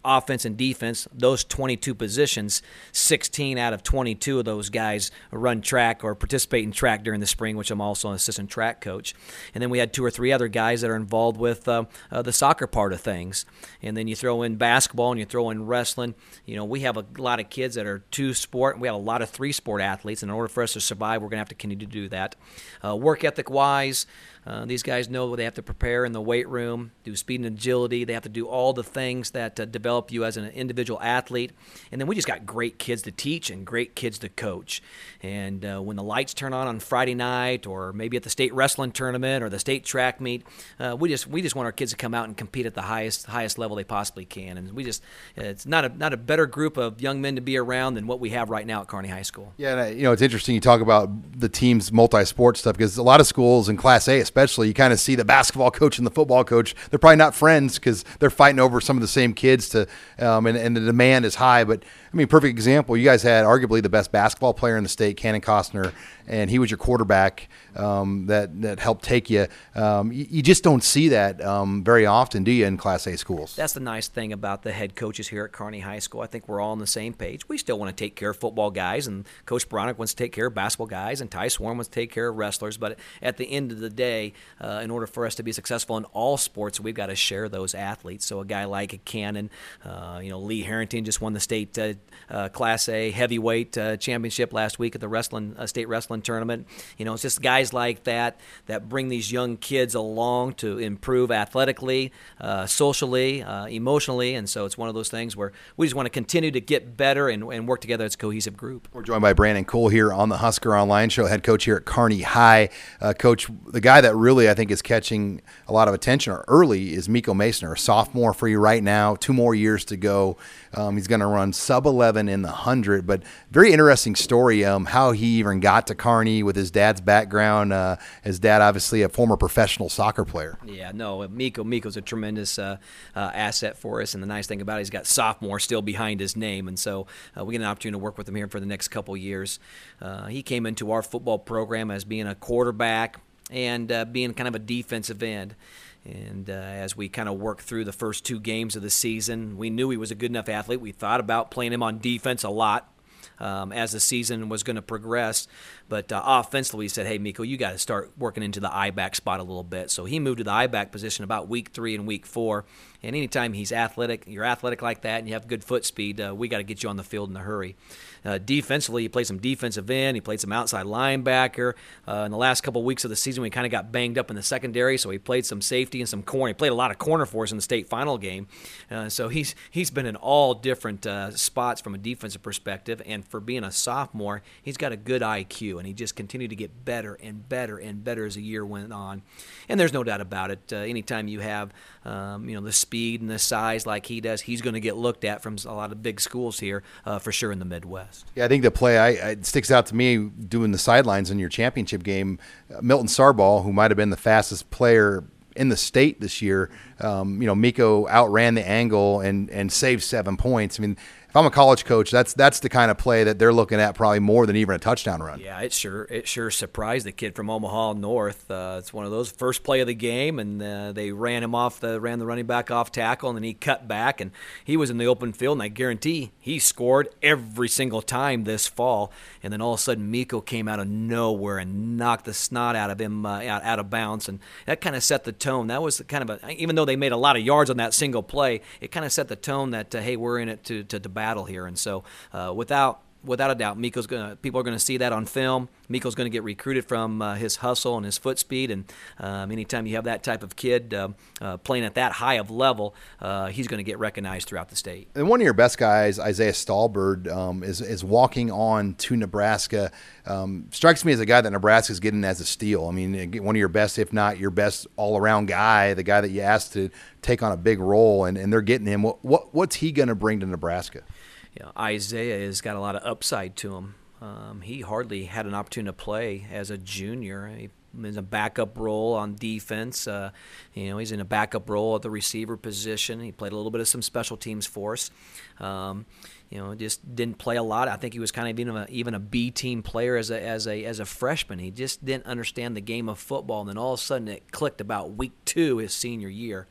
offense and defense, those 22 positions, 16 out of 22 of those guys run track or participate in track during the spring, which I'm also an assistant track coach. And then we had two or three other guys that are involved with uh, uh, the soccer part of things. And then you throw in basketball and you throw in wrestling. You know, we have a lot of kids that are two sport, and we have a lot of three sport athletes. And in order for us to survive, we're going to have to continue to do that. Uh, work ethic wise, uh, these guys know they have to prepare in the weight room, do speed and agility. They have to do all the things that uh, develop you as an individual athlete. And then we just got great kids to teach and great kids to coach. And uh, when the lights turn on on Friday night, or maybe at the state wrestling tournament or the state track meet, uh, we just we just want our kids to come out and compete at the highest highest level they possibly can. And we just it's not a not a better group of young men to be around than what we have right now at Kearney High School. Yeah, you know it's interesting you talk about the team's multi-sport stuff because a lot of schools in Class A especially, you kind of see the basketball coach and the football coach. They're probably not friends because they're fighting over some of the same kids to, um, and, and the demand is high. But I mean, perfect example. You guys had arguably the best basketball player in the state, Cannon Costner, and he was your quarterback um, that that helped take you. Um, you. you. just don't see that um, very often, do you, in Class A schools? That's the nice thing about the head coaches here at Kearney High School. I think we're all on the same page. We still want to take care of football guys, and Coach Bronick wants to take care of basketball guys, and Ty Swarm wants to take care of wrestlers. But at the end of the day, uh, in order for us to be successful in all sports, we've got to share those athletes. So a guy like Cannon, uh, you know, Lee Harrington just won the state uh, uh Class A heavyweight uh, championship last week at the wrestling uh, state wrestling tournament. You know, it's just guys like that that bring these young kids along to improve athletically, uh, socially, uh, emotionally, and so it's one of those things where we just want to continue to get better and, and, work together as a cohesive group. We're joined by Brandon Cool here on the Husker Online Show, head coach here at Kearney High. Uh, coach, the guy that really I think is catching a lot of attention early is Miko Maessner, a sophomore for you right now. Two more years to go. Um, he's going to run sub 11 in the 100, but very interesting story um, how he even got to Kearney with his dad's background. Uh, his dad, obviously, a former professional soccer player. Yeah, no, Miko Miko's a tremendous uh, uh, asset for us, and the nice thing about it, he's got sophomore still behind his name, and so uh, we get an opportunity to work with him here for the next couple years. Uh, he came into our football program as being a quarterback and uh, being kind of a defensive end. And uh, as we kind of worked through the first two games of the season, we knew he was a good enough athlete. We thought about playing him on defense a lot. um, as the season was going to progress. But uh, offensively, he said, "Hey, Miko, you got to start working into the I back spot a little bit." So he moved to the I back position about week three and week four. And anytime he's athletic, you're athletic like that, and you have good foot speed, uh, we got to get you on the field in a hurry. Uh, defensively, he played some defensive end. He played some outside linebacker. Uh, in the last couple of weeks of the season, we kind of got banged up in the secondary, so he played some safety and some corner. He played a lot of corner for us in the state final game. Uh, so he's he's been in all different uh, spots from a defensive perspective, and for being a sophomore, he's got a good IQ, and he just continued to get better and better and better as the year went on. And there's no doubt about it. Uh, anytime you have um, you know the speed and the size like he does, he's going to get looked at from a lot of big schools here for sure in the Midwest. Yeah, I think the play I, sticks out to me doing the sidelines in your championship game. Uh, Milton Sargbah, who might have been the fastest player in the state this year, um, you know, Miko outran the angle and and saved seven points. I mean, if I'm a college coach, that's that's the kind of play that they're looking at probably more than even a touchdown run. Yeah, it sure it sure surprised the kid from Omaha North. Uh, it's one of those first play of the game, and uh, they ran him off the ran the running back off tackle, and then he cut back, and he was in the open field, and I guarantee he scored every single time this fall. And then all of a sudden, Miko came out of nowhere and knocked the snot out of him uh, out, out of bounds, and that kind of set the tone. That was kind of a even though they made a lot of yards on that single play, it kind of set the tone that uh, hey, we're in it to to, to battle here. And so, uh, without without a doubt, Miko's gonna people are gonna see that on film. Miko's going to get recruited from uh, his hustle and his foot speed, and um, anytime you have that type of kid uh, uh, playing at that high of level, uh, he's going to get recognized throughout the state. And one of your best guys, Isaiah Stalbird, um, is is walking on to Nebraska. Um, strikes me as a guy that Nebraska's getting as a steal. I mean, one of your best, if not your best, all around guy, the guy that you asked to take on a big role, and, and they're getting him. What, what what's he going to bring to Nebraska? You know, Isaiah has got a lot of upside to him. Um, he hardly had an opportunity to play as a junior. He in a backup role on defense. Uh, you know, he's in a backup role at the receiver position. He played a little bit of some special teams for us. Um, you know, just didn't play a lot. I think he was kind of even a, even a B team player as a as a as a freshman. He just didn't understand the game of football, and then all of a sudden it clicked about week two his senior year.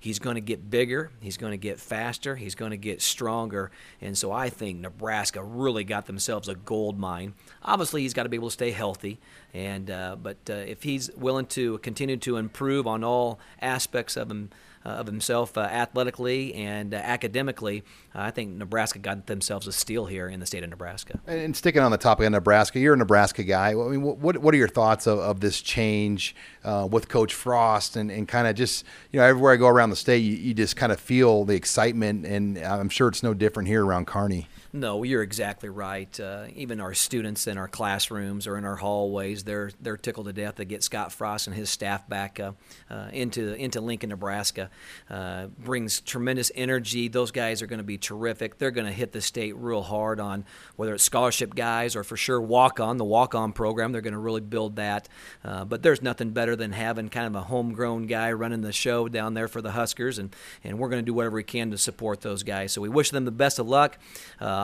He's going to get bigger. He's going to get faster. He's going to get stronger. And so I think Nebraska really got themselves a gold mine. Obviously, he's got to be able to stay healthy. And uh, but uh, if he's willing to continue to improve on all aspects of him of himself uh, athletically and uh, academically, I think Nebraska got themselves a steal here in the state of Nebraska. And sticking on the topic of Nebraska, you're a Nebraska guy. I mean, what what are your thoughts of, of this change uh, with Coach Frost and, and kind of just you know everywhere I go around the state, you, you just kind of feel the excitement, and I'm sure it's no different here around Kearney. No, you're exactly right. Uh, even our students in our classrooms or in our hallways, they're they're tickled to death to get Scott Frost and his staff back uh, uh, into into Lincoln, Nebraska. Uh, brings tremendous energy. Those guys are going to be terrific. They're going to hit the state real hard on whether it's scholarship guys or for sure walk on the walk on program. They're going to really build that. Uh, but there's nothing better than having kind of a homegrown guy running the show down there for the Huskers, and and we're going to do whatever we can to support those guys. So we wish them the best of luck.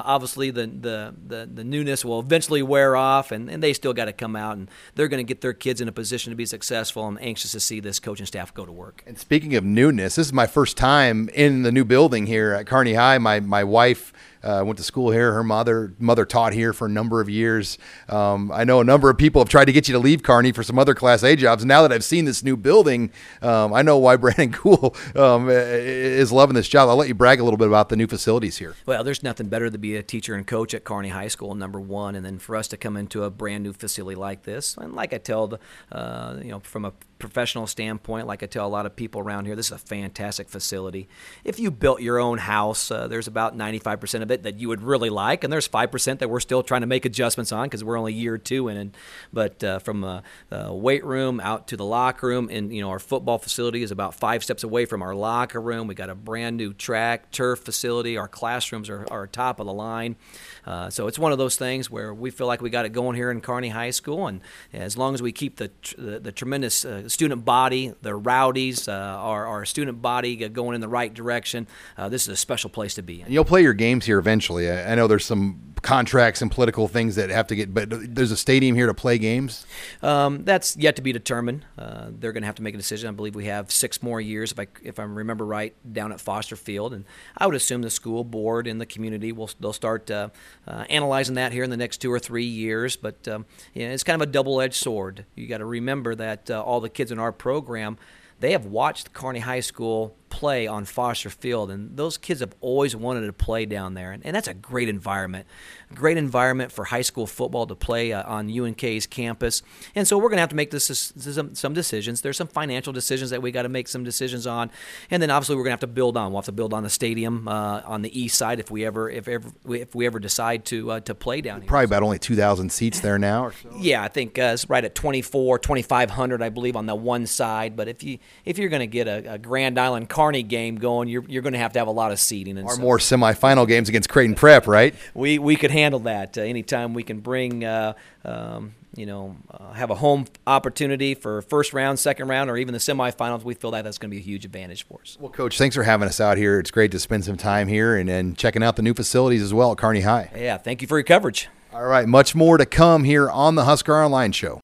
Obviously, the, the, the, the, newness will eventually wear off, and, and they still got to come out, and they're going to get their kids in a position to be successful. I'm anxious to see this coaching staff go to work. And speaking of newness, this is my first time in the new building here at Kearney High. My, my wife uh, went to school here. Her mother mother taught here for a number of years. Um, I know a number of people have tried to get you to leave Kearney for some other Class A jobs. Now that I've seen this new building, um, I know why *laughs* Brandon Cool um, is loving this job. I'll let you brag a little bit about the new facilities here. Well, there's nothing better to be a teacher and coach at Kearney High School, number one, and then for us to come into a brand new facility like this, and like I tell the, uh, you know, from a professional standpoint, like I tell a lot of people around here, this is a fantastic facility. If you built your own house, uh, there's about 95% of it that you would really like, and there's 5% that we're still trying to make adjustments on because we're only year two in. But uh, from a, a, weight room out to the locker room, and you know our football facility is about five steps away from our locker room. We got a brand new track turf facility. Our classrooms are, are top of the line. Uh, so it's one of those things where we feel like we got it going here in Kearney High School, and as long as we keep the the, the tremendous uh, student body, the rowdies, uh, our, our student body going in the right direction, uh, this is a special place to be in. And you'll play your games here eventually. I know there's some contracts and political things that have to get. But there's a stadium here to play games. Um, that's yet to be determined. Uh, they're going to have to make a decision. I believe we have six more years, if I if I remember right, down at Foster Field, and I would assume the school board and the community will they'll start uh, uh, analyzing that here in the next two or three years. But um, yeah, it's kind of a double-edged sword. You got to remember that uh, all the kids in our program they have watched Kearney High School play on Foster Field, and those kids have always wanted to play down there, and, and that's a great environment great environment for high school football to play uh, on UNK's campus. And so we're going to have to make this, some, some decisions. There's some financial decisions that we got to make some decisions on, and then obviously we're going to have to build on. We'll have to build on the stadium uh, on the east side if we ever if ever if we ever decide to uh, to play down here. Probably about only 2,000 seats there now. So. Yeah, I think uh, it's right at 24, 2,500, I believe, on the one side. But if you if you're going to get a, a, Grand Island Kearney game going, you're you're going to have to have a lot of seating. And or so, more semifinal games against Creighton Prep, right? We we could handle that. Uh, anytime we can bring, uh, um, you know, uh, have a home opportunity for first round, second round, or even the semifinals, we feel that that's going to be a huge advantage for us. Well, Coach, thanks for having us out here. It's great to spend some time here and, and checking out the new facilities as well at Kearney High. Yeah, thank you for your coverage. All right, much more to come here on the Husker Online Show.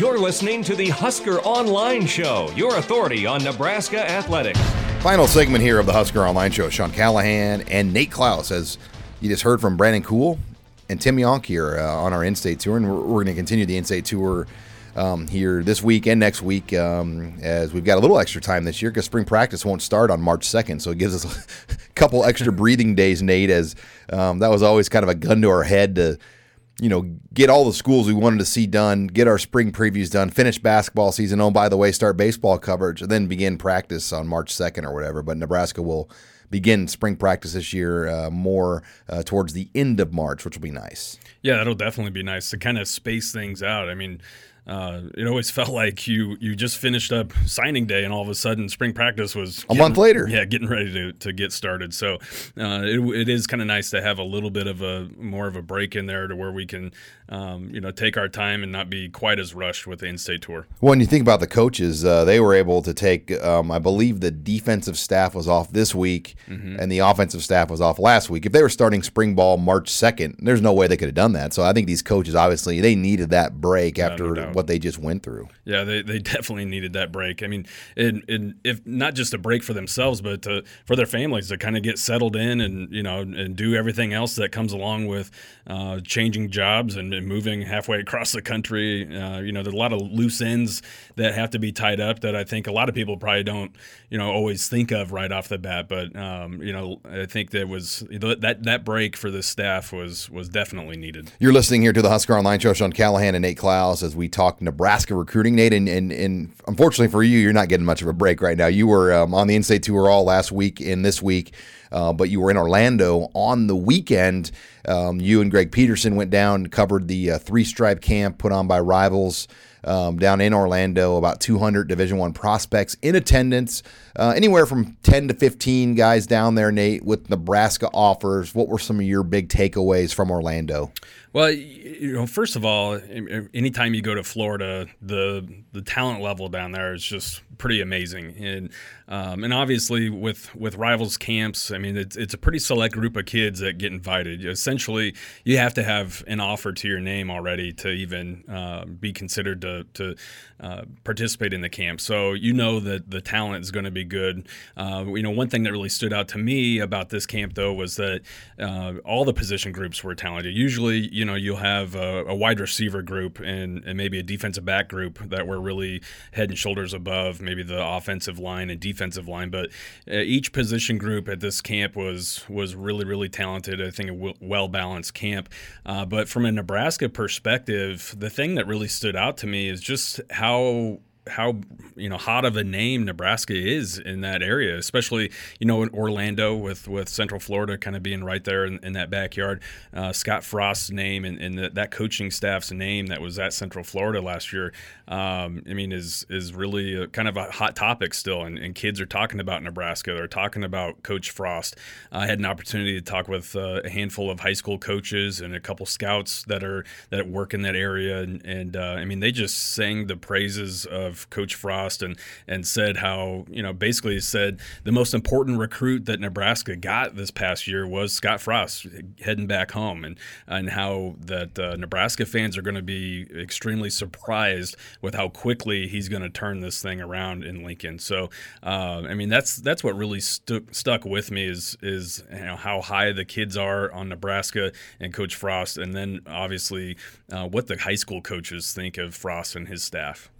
You're listening to the Husker Online Show, your authority on Nebraska athletics. Final segment here of the Husker Online Show. Sean Callahan and Nate Clouse, as you just heard from Brandon Cool and Tim Young here uh, on our in-state tour, and we're, we're going to continue the in-state tour um, here this week and next week um, as we've got a little extra time this year because spring practice won't start on March 2nd. So it gives us *laughs* a couple extra breathing days, Nate, as um, that was always kind of a gun to our head to – you know, get all the schools we wanted to see done, get our spring previews done, finish basketball season. Oh, by the way, start baseball coverage, and then begin practice on March 2nd or whatever. But Nebraska will begin spring practice this year uh, more uh, towards the end of March, which will be nice. Yeah, that'll definitely be nice to kind of space things out. I mean, uh, it always *laughs* felt like you you just finished up signing day and all of a sudden spring practice was getting, a month later. Yeah, getting ready to, to get started. So uh, it, it is kind of nice to have a little bit of a more of a break in there to where we can um, you know take our time and not be quite as rushed with the in-state tour. When you think about the coaches, uh, they were able to take. Um, I believe the defensive staff was off this week, mm-hmm. and the offensive staff was off last week. If they were starting spring ball March second, there's no way they could have done that. So I think these coaches obviously they needed that break after no what they just went through. Yeah, they, they *laughs* definitely needed that break. I mean, it, it, if not just a break for themselves, but to, for their families to kind of get settled in and you know and do everything else that comes along with uh, changing jobs and, and, moving halfway across the country. Uh, you know, there's a lot of loose ends that have to be tied up that I think a lot of people probably don't you know always think of right off the bat. But um, you know, I think that was that that break for the staff was was definitely needed. You're listening here to the Husker Online Show, Sean Callahan and Nate Clouse, as we talk Nebraska recruiting. Nate, and, and, and unfortunately for you, you're not getting much of a break right now. You were um, on the in-state tour all last week and this week. Uh, but you were in Orlando on the weekend. Um, you and Greg Peterson went down, covered the uh, three stripe camp put on by rivals um, down in Orlando. About 200 Division One prospects in attendance. Uh, anywhere from 10 to 15 guys down there, Nate, with Nebraska offers. What were some of your big takeaways from Orlando? Well, you know, first of all, anytime you go to Florida, the the talent level down there is just pretty amazing, and um, and obviously with with rivals camps, I mean, it's it's a pretty select group of kids that get invited. Essentially, you have to have an offer to your name already to even uh, be considered to to uh, participate in the camp. So you know that the talent is going to be good. Uh, you know, one thing that really stood out to me about this camp though was that uh, all the position groups were talented. Usually you know you'll have a, a, wide receiver group and, and maybe a defensive back group that were really head and shoulders above maybe the offensive line and defensive line. But uh, each position group at this camp was was really really talented. I think a well balanced camp. Uh, but from a Nebraska perspective, the thing that really stood out to me is just how how you know hot of a name Nebraska is in that area, especially you know in Orlando with with Central Florida kind of being right there in, in that backyard. Uh, Scott Frost's name and, and the, that coaching staff's name that was at Central Florida last year. Um, I mean, is is really a, kind of a hot topic still, and, and, kids are talking about Nebraska. They're talking about Coach Frost. I had an opportunity to talk with uh, a handful of high school coaches and a couple scouts that are that work in that area, and, and uh, I mean, they just sang the praises of of Coach Frost and and said how you know basically said the most important recruit that Nebraska got this past year was Scott Frost heading back home, and and how that uh, Nebraska fans are going to be extremely surprised with how quickly he's going to turn this thing around in Lincoln. So uh, I mean that's that's what really stuck stuck with me is is you know how high the kids are on Nebraska and Coach Frost, and then obviously uh, what the high school coaches think of Frost and his staff.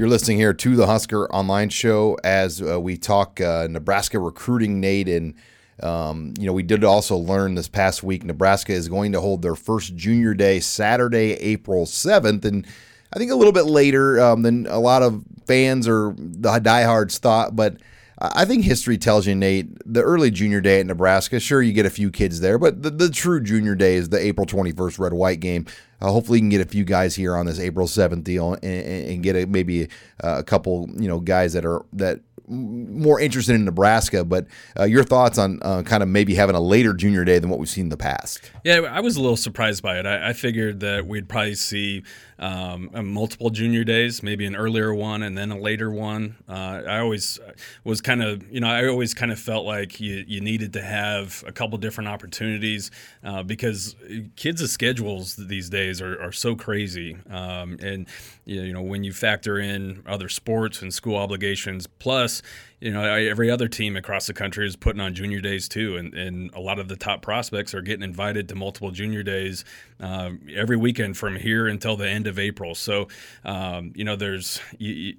You're listening here to the Husker Online Show as uh, we talk uh, Nebraska recruiting, Nate. And, um, you know, we did also learn this past week Nebraska is going to hold their first junior day Saturday, April 7th. And I think a little bit later um, than a lot of fans or the diehards thought. But I think history tells you, Nate, the early junior day at Nebraska, sure, you get a few kids there, but the, the true junior day is the April 21st red white game. Uh, hopefully, you can get a few guys here on this April 7th deal and, and get a, maybe a, couple, you know, guys that are that more interested in Nebraska, but uh, your thoughts on uh, kind of maybe having a later junior day than what we've seen in the past? Yeah, I was a little surprised by it. I, I figured that we'd probably see um, multiple junior days, maybe an earlier one and then a later one. Uh, I always was kind of, you know, I always kind of felt like you, you needed to have a couple different opportunities uh, because kids' schedules these days are, are so crazy. Um, and, you know, when you factor in other sports and school obligations, plus, you know, every other team across the country is putting on junior days too, and, and a lot of the top prospects are getting invited to multiple junior days uh, every weekend from here until the end of April. So, um, you know, there's,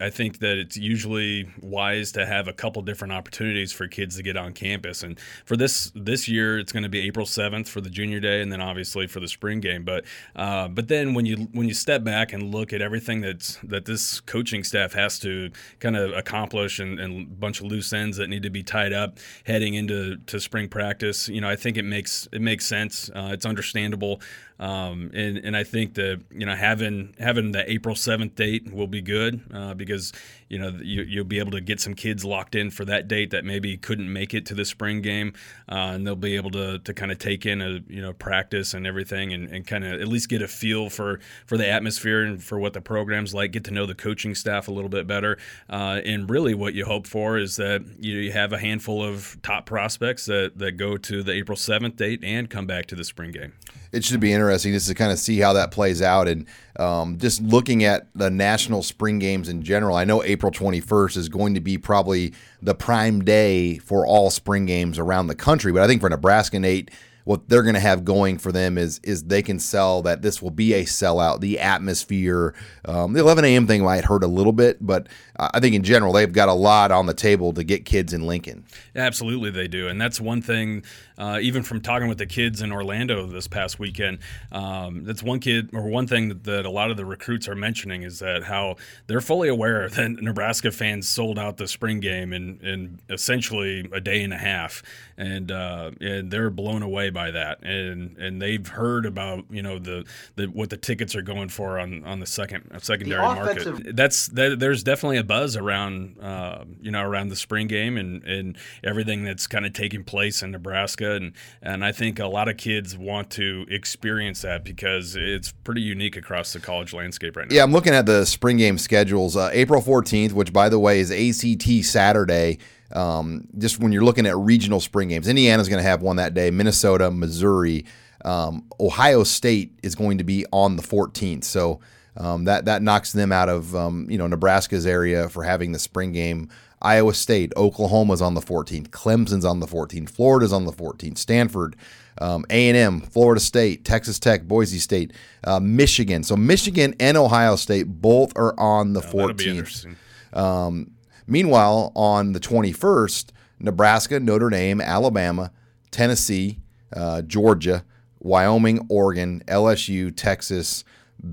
I think that it's usually wise to have a couple different opportunities for kids to get on campus. And for this this year, it's going to be April 7th for the junior day, and then obviously for the spring game. But uh, but then when you when you step back and look at everything that's that this coaching staff has to kind of accomplish and, and bunch of loose ends that need to be tied up heading into to spring practice. You know, I think it makes it makes sense. Uh, it's understandable. Um, and, and I think that you know having having the April seventh date will be good uh, because you know you, you'll be able to get some kids locked in for that date that maybe couldn't make it to the spring game, uh, and they'll be able to, to kind of take in a you know practice and everything and, and kind of at least get a feel for for the atmosphere and for what the program's like. Get to know the coaching staff a little bit better, uh, and really what you hope for is that you, have a handful of top prospects that that go to the April seventh date and come back to the spring game it should be interesting just to kind of see how that plays out. And um, just looking at the national spring games in general, I know April 21st is going to be probably the prime day for all spring games around the country. But I think for Nebraska, Nate, what they're going to have going for them is is they can sell that this will be a sellout. The atmosphere, um, the 11 a.m. thing might hurt a little bit, but I think in general they've got a lot on the table to get kids in Lincoln. Absolutely, they do, and that's one thing. Uh, even from talking with the kids in Orlando this past weekend, um, that's one kid or one thing that, that, a lot of the recruits are mentioning is that how they're fully aware that Nebraska fans sold out the spring game in, in essentially a day and a half, and uh, and they're blown away by that, and and they've heard about you know the, the what the tickets are going for on, on the second secondary the market. That's that, there's definitely a buzz around uh, you know around the spring game and and everything that's kind of taking place in Nebraska and and I think a lot of kids want to experience that because it's pretty unique across the college landscape right now. Yeah, I'm looking at the spring game schedules. Uh, April 14th, which by the way is ACT Saturday. Um, just when you're looking at regional spring games, Indiana's going to have one that day. Minnesota, Missouri, um, Ohio State is going to be on the 14th. So um, that that knocks them out of um, you know Nebraska's area for having the spring game Iowa State, Oklahoma's on the 14th, Clemson's on the 14th, Florida's on the 14th, Stanford, um, A&M, Florida State, Texas Tech, Boise State, uh, Michigan. So Michigan and Ohio State both are on the 14th. Um, meanwhile, on the 21st, Nebraska, Notre Dame, Alabama, Tennessee, uh, Georgia, Wyoming, Oregon, LSU, Texas,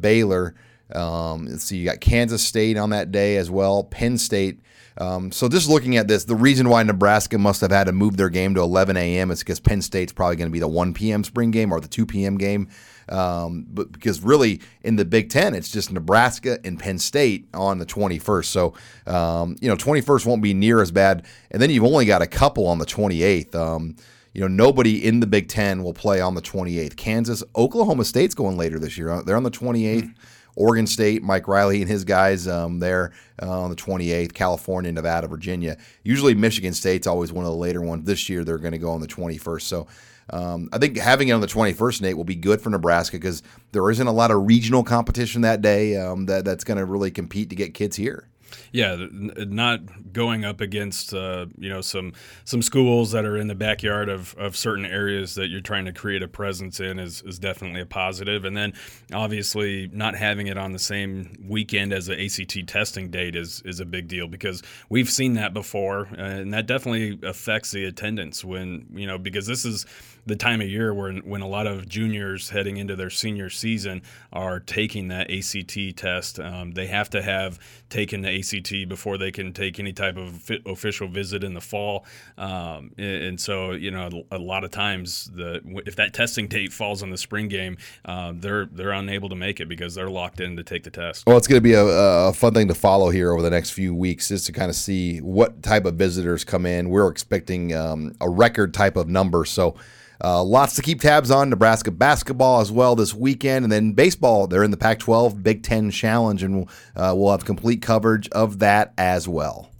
Baylor. Um, let's see, you got Kansas State on that day as well, Penn State, um, so just looking at this, the reason why Nebraska must have had to move their game to 11 a.m. is because Penn State's probably going to be the 1 p.m. spring game or the 2 p.m. game. Um, but because really in the Big Ten, it's just Nebraska and Penn State on the 21st. So, um, you know, 21st won't be near as bad. And then you've only got a couple on the 28th. Um, you know, nobody in the Big Ten will play on the 28th. Kansas, Oklahoma State's going later this year. They're on the 28th. Mm-hmm. Oregon State, Mike Riley and his guys um, there uh, on the 28th, California, Nevada, Virginia. Usually Michigan State's always one of the later ones. This year they're going to go on the 21st. So um, I think having it on the 21st, Nate, will be good for Nebraska because there isn't a lot of regional competition that day um, that, that's going to really compete to get kids here. Yeah, not going up against uh, you know some some schools that are in the backyard of, of certain areas that you're trying to create a presence in is, is definitely a positive. And then obviously not having it on the same weekend as the ACT testing date is is a big deal because we've seen that before, and that definitely affects the attendance when you know because this is the time of year when when a lot of juniors heading into their senior season are taking that ACT test. Um, they have to have taken the ACT before they can take any type of official visit in the fall. Um, and, so, you know, a lot of times the if that testing date falls on the spring game, uh, they're they're unable to make it because they're locked in to take the test. Well, it's going to be a, a fun thing to follow here over the next few weeks, just to kind of see what type of visitors come in. We're expecting um, a record type of number, so. Uh, lots to keep tabs on. Nebraska basketball as well this weekend. And then baseball, they're in the Pac 12 Big Ten Challenge, and uh, we'll have complete coverage of that as well.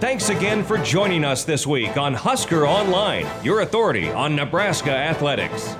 Thanks again for joining us this week on Husker Online, your authority on Nebraska athletics.